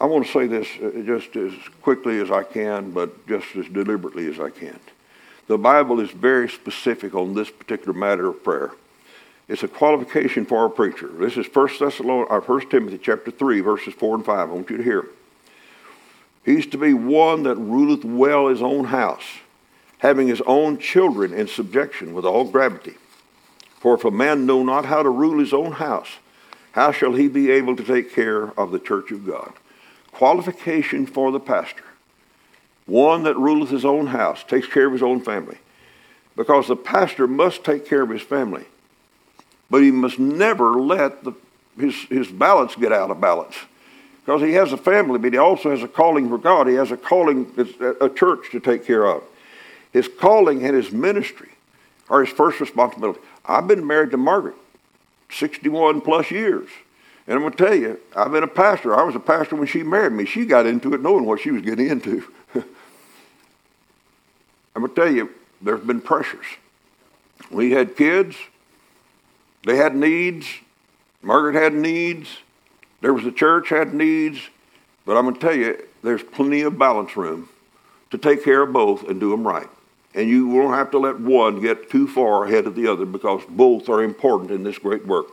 I want to say this uh, just as quickly as I can, but just as deliberately as I can. The Bible is very specific on this particular matter of prayer. It's a qualification for a preacher. This is 1 Thessalonians, or 1 Timothy chapter 3, verses 4 and 5. I want you to hear. He's to be one that ruleth well his own house, having his own children in subjection with all gravity. For if a man know not how to rule his own house, how shall he be able to take care of the church of God? Qualification for the pastor. One that ruleth his own house, takes care of his own family. Because the pastor must take care of his family. But he must never let the, his, his balance get out of balance. Because he has a family, but he also has a calling for God. He has a calling, a church to take care of. His calling and his ministry are his first responsibility. I've been married to Margaret 61 plus years. And I'm going to tell you, I've been a pastor. I was a pastor when she married me. She got into it knowing what she was getting into. I'm going to tell you, there's been pressures. We had kids. They had needs. Margaret had needs. There was a church had needs. But I'm going to tell you, there's plenty of balance room to take care of both and do them right. And you won't have to let one get too far ahead of the other because both are important in this great work.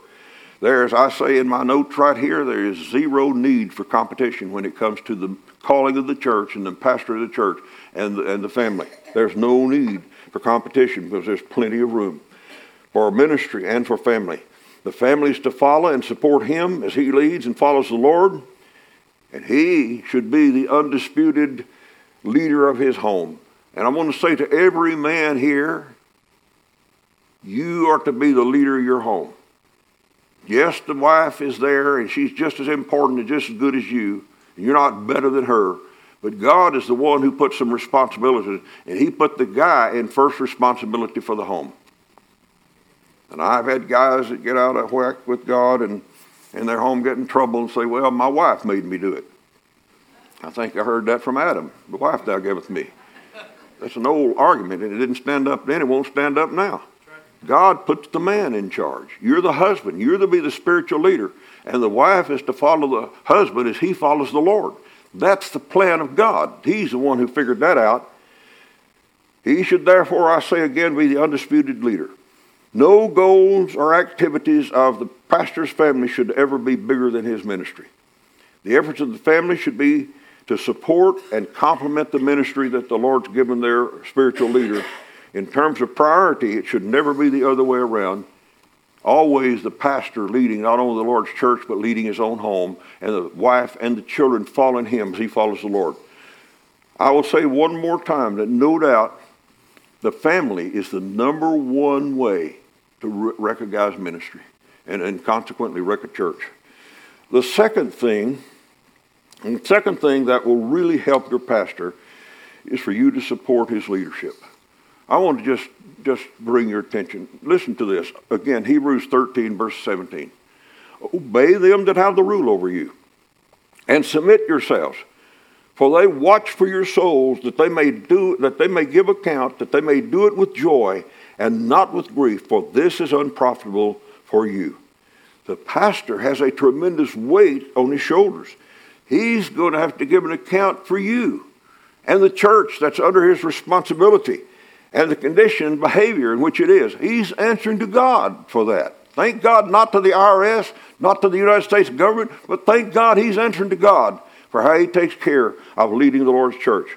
There, as I say in my notes right here, there is zero need for competition when it comes to the calling of the church and the pastor of the church and the, and the family. There's no need for competition because there's plenty of room for ministry and for family. The family is to follow and support him as he leads and follows the Lord, and he should be the undisputed leader of his home. And I want to say to every man here, you are to be the leader of your home. Yes, the wife is there and she's just as important and just as good as you. You're not better than her. But God is the one who put some responsibilities, and He put the guy in first responsibility for the home. And I've had guys that get out of whack with God and in their home get in trouble and say, Well, my wife made me do it. I think I heard that from Adam. The wife thou giveth me. That's an old argument, and it didn't stand up then, it won't stand up now. God puts the man in charge. You're the husband. You're to be the spiritual leader. And the wife is to follow the husband as he follows the Lord. That's the plan of God. He's the one who figured that out. He should therefore, I say again, be the undisputed leader. No goals or activities of the pastor's family should ever be bigger than his ministry. The efforts of the family should be to support and complement the ministry that the Lord's given their spiritual leader in terms of priority, it should never be the other way around. Always the pastor leading not only the Lord's church, but leading his own home, and the wife and the children following him as he follows the Lord. I will say one more time that no doubt the family is the number one way to re- recognize ministry and, and consequently wreck a church. The second thing, the second thing that will really help your pastor is for you to support his leadership. I want to just, just bring your attention. Listen to this. Again, Hebrews 13, verse 17. Obey them that have the rule over you, and submit yourselves. For they watch for your souls, that they may do that they may give account, that they may do it with joy and not with grief, for this is unprofitable for you. The pastor has a tremendous weight on his shoulders. He's going to have to give an account for you and the church that's under his responsibility and the condition and behavior in which it is. He's answering to God for that. Thank God, not to the IRS, not to the United States government, but thank God he's answering to God for how he takes care of leading the Lord's church.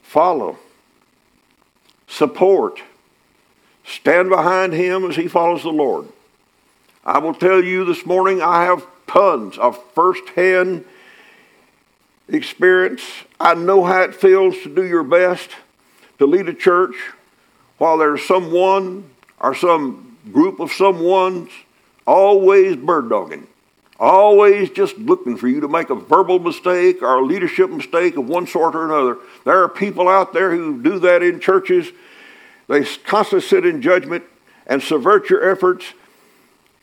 Follow, support, stand behind him as he follows the Lord. I will tell you this morning, I have tons of firsthand experience. I know how it feels to do your best to lead a church while there's someone or some group of someone's always bird dogging. always just looking for you to make a verbal mistake or a leadership mistake of one sort or another. There are people out there who do that in churches. They constantly sit in judgment and subvert your efforts.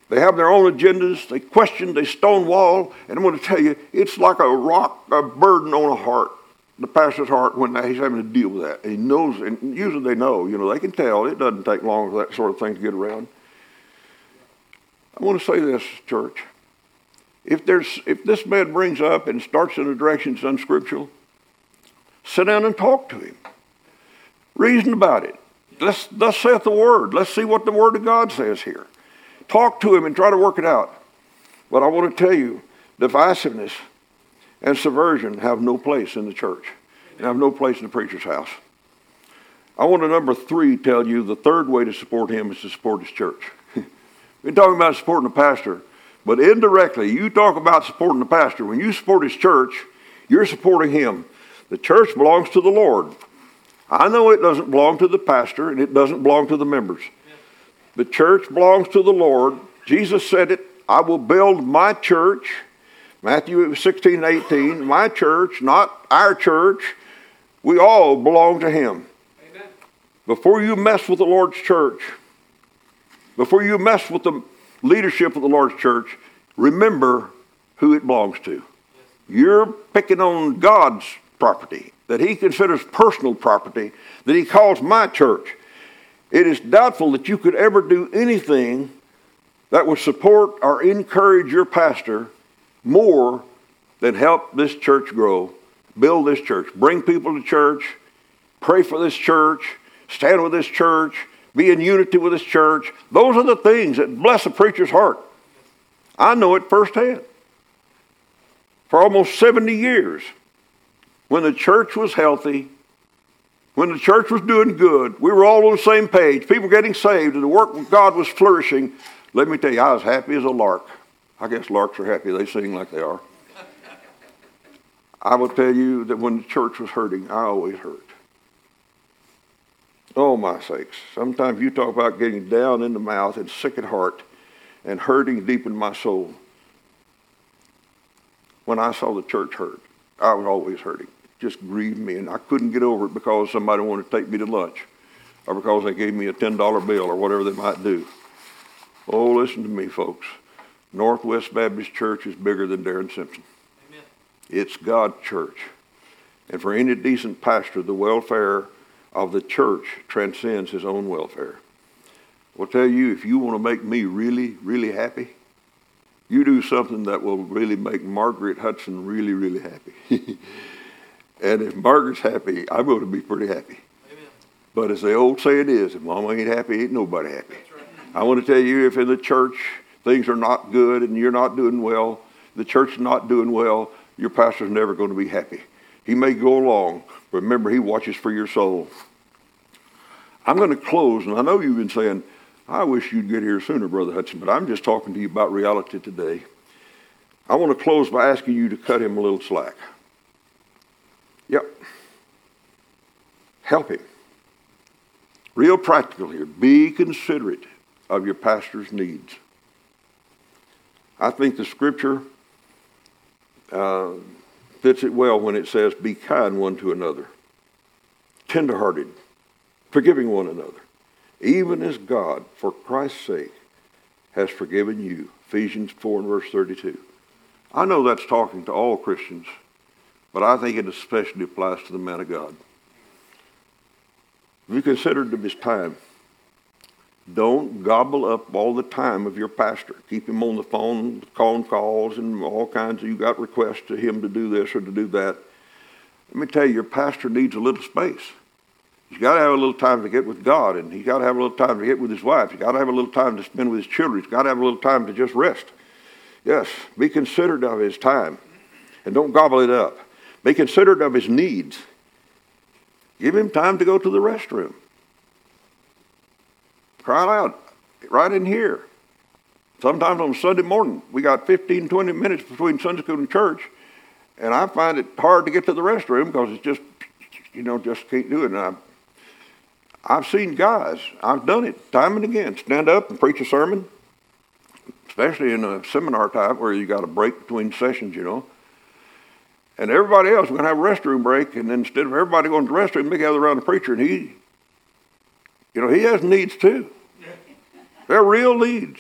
They have their own agendas. They question, they stonewall. And I'm going to tell you, it's like a rock, a burden on a heart, the pastor's heart, when he's having to deal with that. He knows, and usually they know, you know, they can tell. It doesn't take long for that sort of thing to get around. I want to say this, church. If, there's, if this man brings up and starts in a direction that's unscriptural, sit down and talk to him. Reason about it. Let's, thus saith the word. Let's see what the word of God says here. Talk to him and try to work it out. But I want to tell you, divisiveness and subversion have no place in the church and have no place in the preacher's house. I want to number three tell you the third way to support him is to support his church. We're talking about supporting the pastor, but indirectly, you talk about supporting the pastor. When you support his church, you're supporting him. The church belongs to the Lord. I know it doesn't belong to the pastor and it doesn't belong to the members. The church belongs to the Lord. Jesus said it I will build my church. Matthew 16 18, my church, not our church. We all belong to Him. Amen. Before you mess with the Lord's church, before you mess with the leadership of the Lord's church, remember who it belongs to. You're picking on God's property that He considers personal property that He calls my church. It is doubtful that you could ever do anything that would support or encourage your pastor more than help this church grow, build this church, bring people to church, pray for this church, stand with this church, be in unity with this church. Those are the things that bless a preacher's heart. I know it firsthand. For almost 70 years, when the church was healthy, when the church was doing good, we were all on the same page, people getting saved, and the work of God was flourishing. Let me tell you, I was happy as a lark. I guess larks are happy, they sing like they are. I will tell you that when the church was hurting, I always hurt. Oh, my sakes. Sometimes you talk about getting down in the mouth and sick at heart and hurting deep in my soul. When I saw the church hurt, I was always hurting just grieved me, and I couldn't get over it because somebody wanted to take me to lunch or because they gave me a $10 bill or whatever they might do. Oh, listen to me, folks. Northwest Baptist Church is bigger than Darren Simpson. Amen. It's God's church. And for any decent pastor, the welfare of the church transcends his own welfare. I'll tell you, if you want to make me really, really happy, you do something that will really make Margaret Hudson really, really happy. And if Margaret's happy, I'm going to be pretty happy. Amen. But as the old saying is, if mama ain't happy, ain't nobody happy. Right. I want to tell you, if in the church things are not good and you're not doing well, the church is not doing well, your pastor's never going to be happy. He may go along, but remember, he watches for your soul. I'm going to close, and I know you've been saying, I wish you'd get here sooner, Brother Hudson, but I'm just talking to you about reality today. I want to close by asking you to cut him a little slack. Yep. Help him. Real practical here. Be considerate of your pastor's needs. I think the scripture uh, fits it well when it says, Be kind one to another, tenderhearted, forgiving one another, even as God, for Christ's sake, has forgiven you. Ephesians 4 and verse 32. I know that's talking to all Christians but I think it especially applies to the man of God. If you consider it his time, don't gobble up all the time of your pastor. Keep him on the phone, calling calls, and all kinds of, you got requests to him to do this or to do that. Let me tell you, your pastor needs a little space. He's got to have a little time to get with God, and he's got to have a little time to get with his wife. He's got to have a little time to spend with his children. He's got to have a little time to just rest. Yes, be considerate of his time, and don't gobble it up. Be considerate of his needs. Give him time to go to the restroom. Cry out right in here. Sometimes on Sunday morning, we got 15, 20 minutes between Sunday school and church, and I find it hard to get to the restroom because it's just, you know, just can't do it. And I've, I've seen guys, I've done it time and again, stand up and preach a sermon, especially in a seminar type where you got a break between sessions, you know. And everybody else, we're going to have a restroom break, and instead of everybody going to the restroom, they gather around the preacher, and he, you know, he has needs too. They're real needs.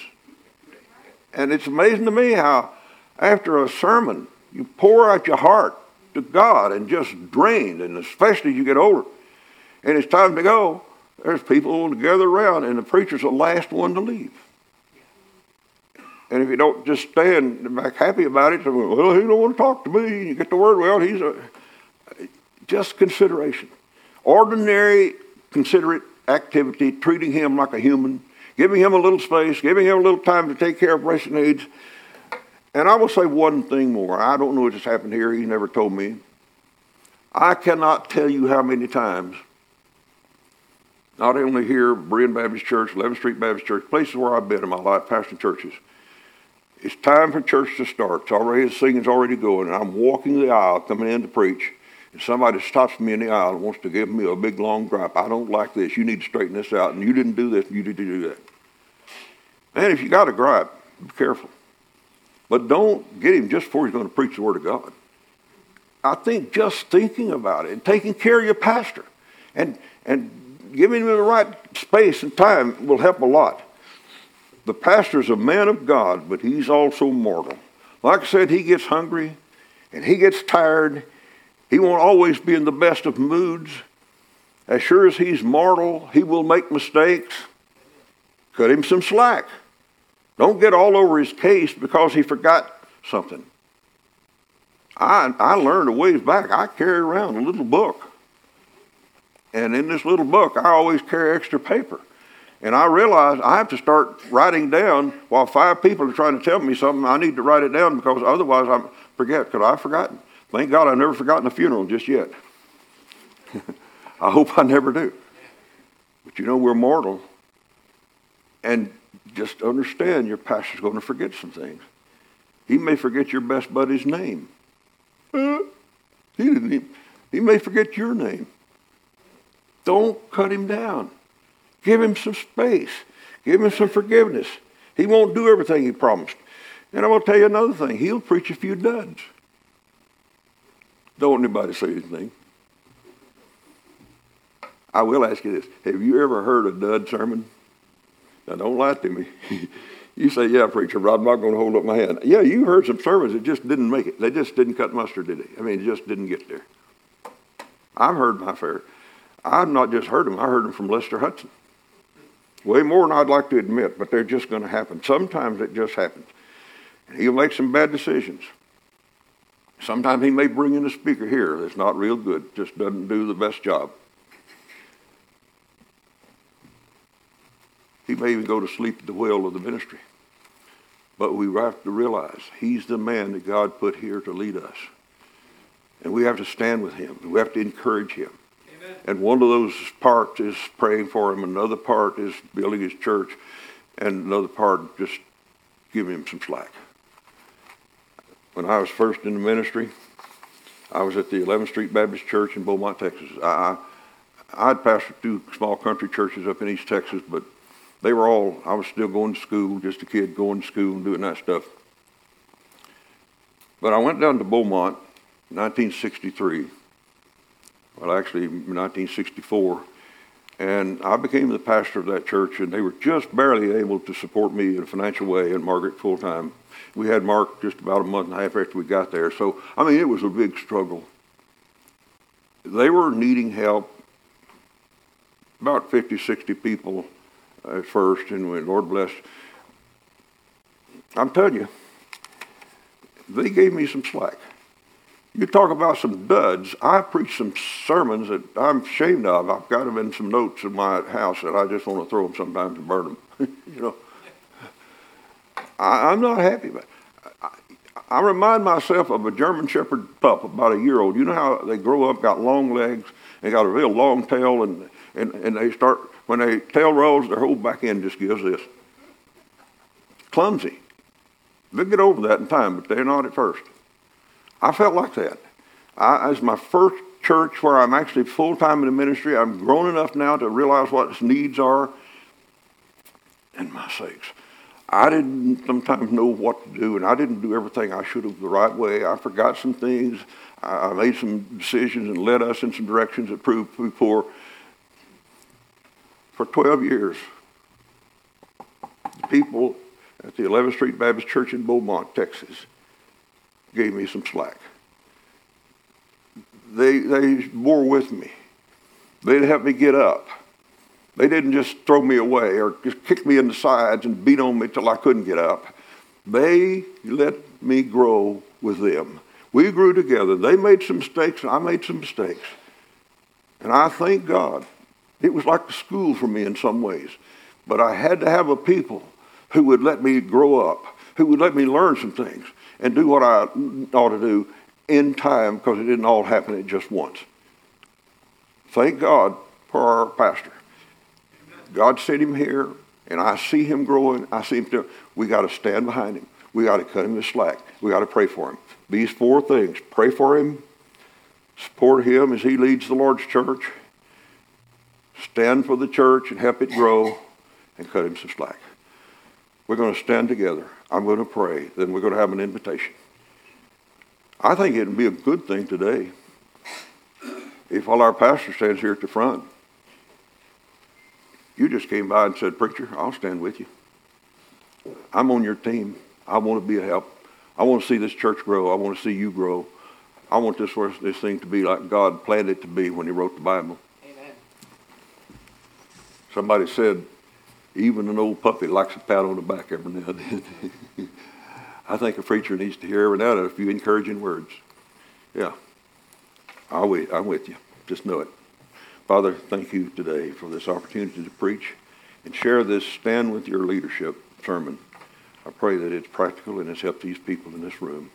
And it's amazing to me how after a sermon, you pour out your heart to God and just drained, and especially as you get older, and it's time to go, there's people to gather around, and the preacher's the last one to leave. And if you don't just stand back happy about it, well, he don't want to talk to me. You get the word, well, he's a just consideration, ordinary, considerate activity, treating him like a human, giving him a little space, giving him a little time to take care of basic needs. And I will say one thing more. I don't know what just happened here. He never told me. I cannot tell you how many times not only here, Berean Baptist Church, 11th Street Baptist Church, places where I've been in my life, pastoring churches. It's time for church to start. It's already, the singing's already going, and I'm walking the aisle coming in to preach, and somebody stops me in the aisle and wants to give me a big long gripe. I don't like this. You need to straighten this out, and you didn't do this, and you didn't do that. Man, if you got a gripe, be careful. But don't get him just before he's going to preach the Word of God. I think just thinking about it and taking care of your pastor and, and giving him the right space and time will help a lot. The pastor's a man of God, but he's also mortal. Like I said, he gets hungry and he gets tired. He won't always be in the best of moods. As sure as he's mortal, he will make mistakes. Cut him some slack. Don't get all over his case because he forgot something. I, I learned a ways back, I carry around a little book and in this little book, I always carry extra paper. And I realized I have to start writing down while five people are trying to tell me something. I need to write it down because otherwise I forget because I've forgotten. Thank God I've never forgotten a funeral just yet. I hope I never do. But you know, we're mortal. And just understand your pastor's going to forget some things. He may forget your best buddy's name. Uh, he, didn't he may forget your name. Don't cut him down. Give him some space. Give him some forgiveness. He won't do everything he promised. And I'm going to tell you another thing. He'll preach a few duds. Don't anybody say anything. I will ask you this. Have you ever heard a dud sermon? Now, don't lie to me. you say, yeah, preacher, But I'm not going to hold up my hand. Yeah, you heard some sermons that just didn't make it. They just didn't cut mustard, did they? I mean, it just didn't get there. I've heard my fair. I've not just heard them, I heard them from Lester Hudson. Way more than I'd like to admit, but they're just going to happen. Sometimes it just happens. And he'll make some bad decisions. Sometimes he may bring in a speaker here that's not real good, just doesn't do the best job. He may even go to sleep at the wheel of the ministry. But we have to realize he's the man that God put here to lead us. And we have to stand with him. We have to encourage him. And one of those parts is praying for him, another part is building his church, and another part just giving him some slack. When I was first in the ministry, I was at the 11th Street Baptist Church in Beaumont, Texas. I, I'd pastored two small country churches up in East Texas, but they were all, I was still going to school, just a kid going to school and doing that stuff. But I went down to Beaumont, 1963 well, actually, 1964. And I became the pastor of that church, and they were just barely able to support me in a financial way and Margaret full time. We had Mark just about a month and a half after we got there. So, I mean, it was a big struggle. They were needing help, about 50, 60 people at first, and when Lord bless. I'm telling you, they gave me some slack. You talk about some duds. I preach some sermons that I'm ashamed of. I've got them in some notes in my house that I just want to throw them sometimes and burn them. you know, I, am not happy about. I, I remind myself of a German Shepherd pup, about a year old. You know how they grow up, got long legs, they got a real long tail, and and and they start when they tail rolls, their whole back end just gives this. Clumsy. They'll get over that in time, but they're not at first. I felt like that. I, as my first church where I'm actually full time in the ministry, I'm grown enough now to realize what its needs are. And my sakes, I didn't sometimes know what to do, and I didn't do everything I should have the right way. I forgot some things. I made some decisions and led us in some directions that proved poor. For 12 years, the people at the 11th Street Baptist Church in Beaumont, Texas, gave me some slack. They, they bore with me. They'd help me get up. They didn't just throw me away or just kick me in the sides and beat on me till I couldn't get up. They let me grow with them. We grew together. They made some mistakes, and I made some mistakes. And I thank God. It was like a school for me in some ways. But I had to have a people who would let me grow up, who would let me learn some things and do what I ought to do in time because it didn't all happen at just once. Thank God for our pastor. God sent him here, and I see him growing. I see him. Do, we got to stand behind him. We got to cut him the slack. We got to pray for him. These four things: pray for him, support him as he leads the Lord's church, stand for the church and help it grow, and cut him some slack. We're going to stand together. I'm going to pray. Then we're going to have an invitation. I think it'd be a good thing today if all our pastor stands here at the front you just came by and said, Preacher, I'll stand with you. I'm on your team. I want to be a help. I want to see this church grow. I want to see you grow. I want this, this thing to be like God planned it to be when He wrote the Bible. Amen. Somebody said, even an old puppy likes a pat on the back every now and then. I think a preacher needs to hear every now and then a few encouraging words. Yeah, I'll wait. I'm with you. Just know it. Father, thank you today for this opportunity to preach and share this stand with your leadership sermon. I pray that it's practical and it's helped these people in this room.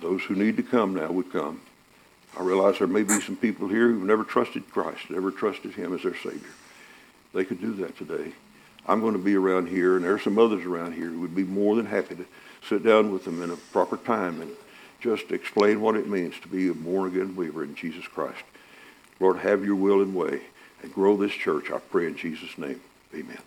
Those who need to come now would come. I realize there may be some people here who've never trusted Christ, never trusted him as their Savior. They could do that today. I'm going to be around here, and there are some others around here who would be more than happy to sit down with them in a proper time and just explain what it means to be a born-again believer in Jesus Christ. Lord, have your will and way and grow this church. I pray in Jesus' name. Amen.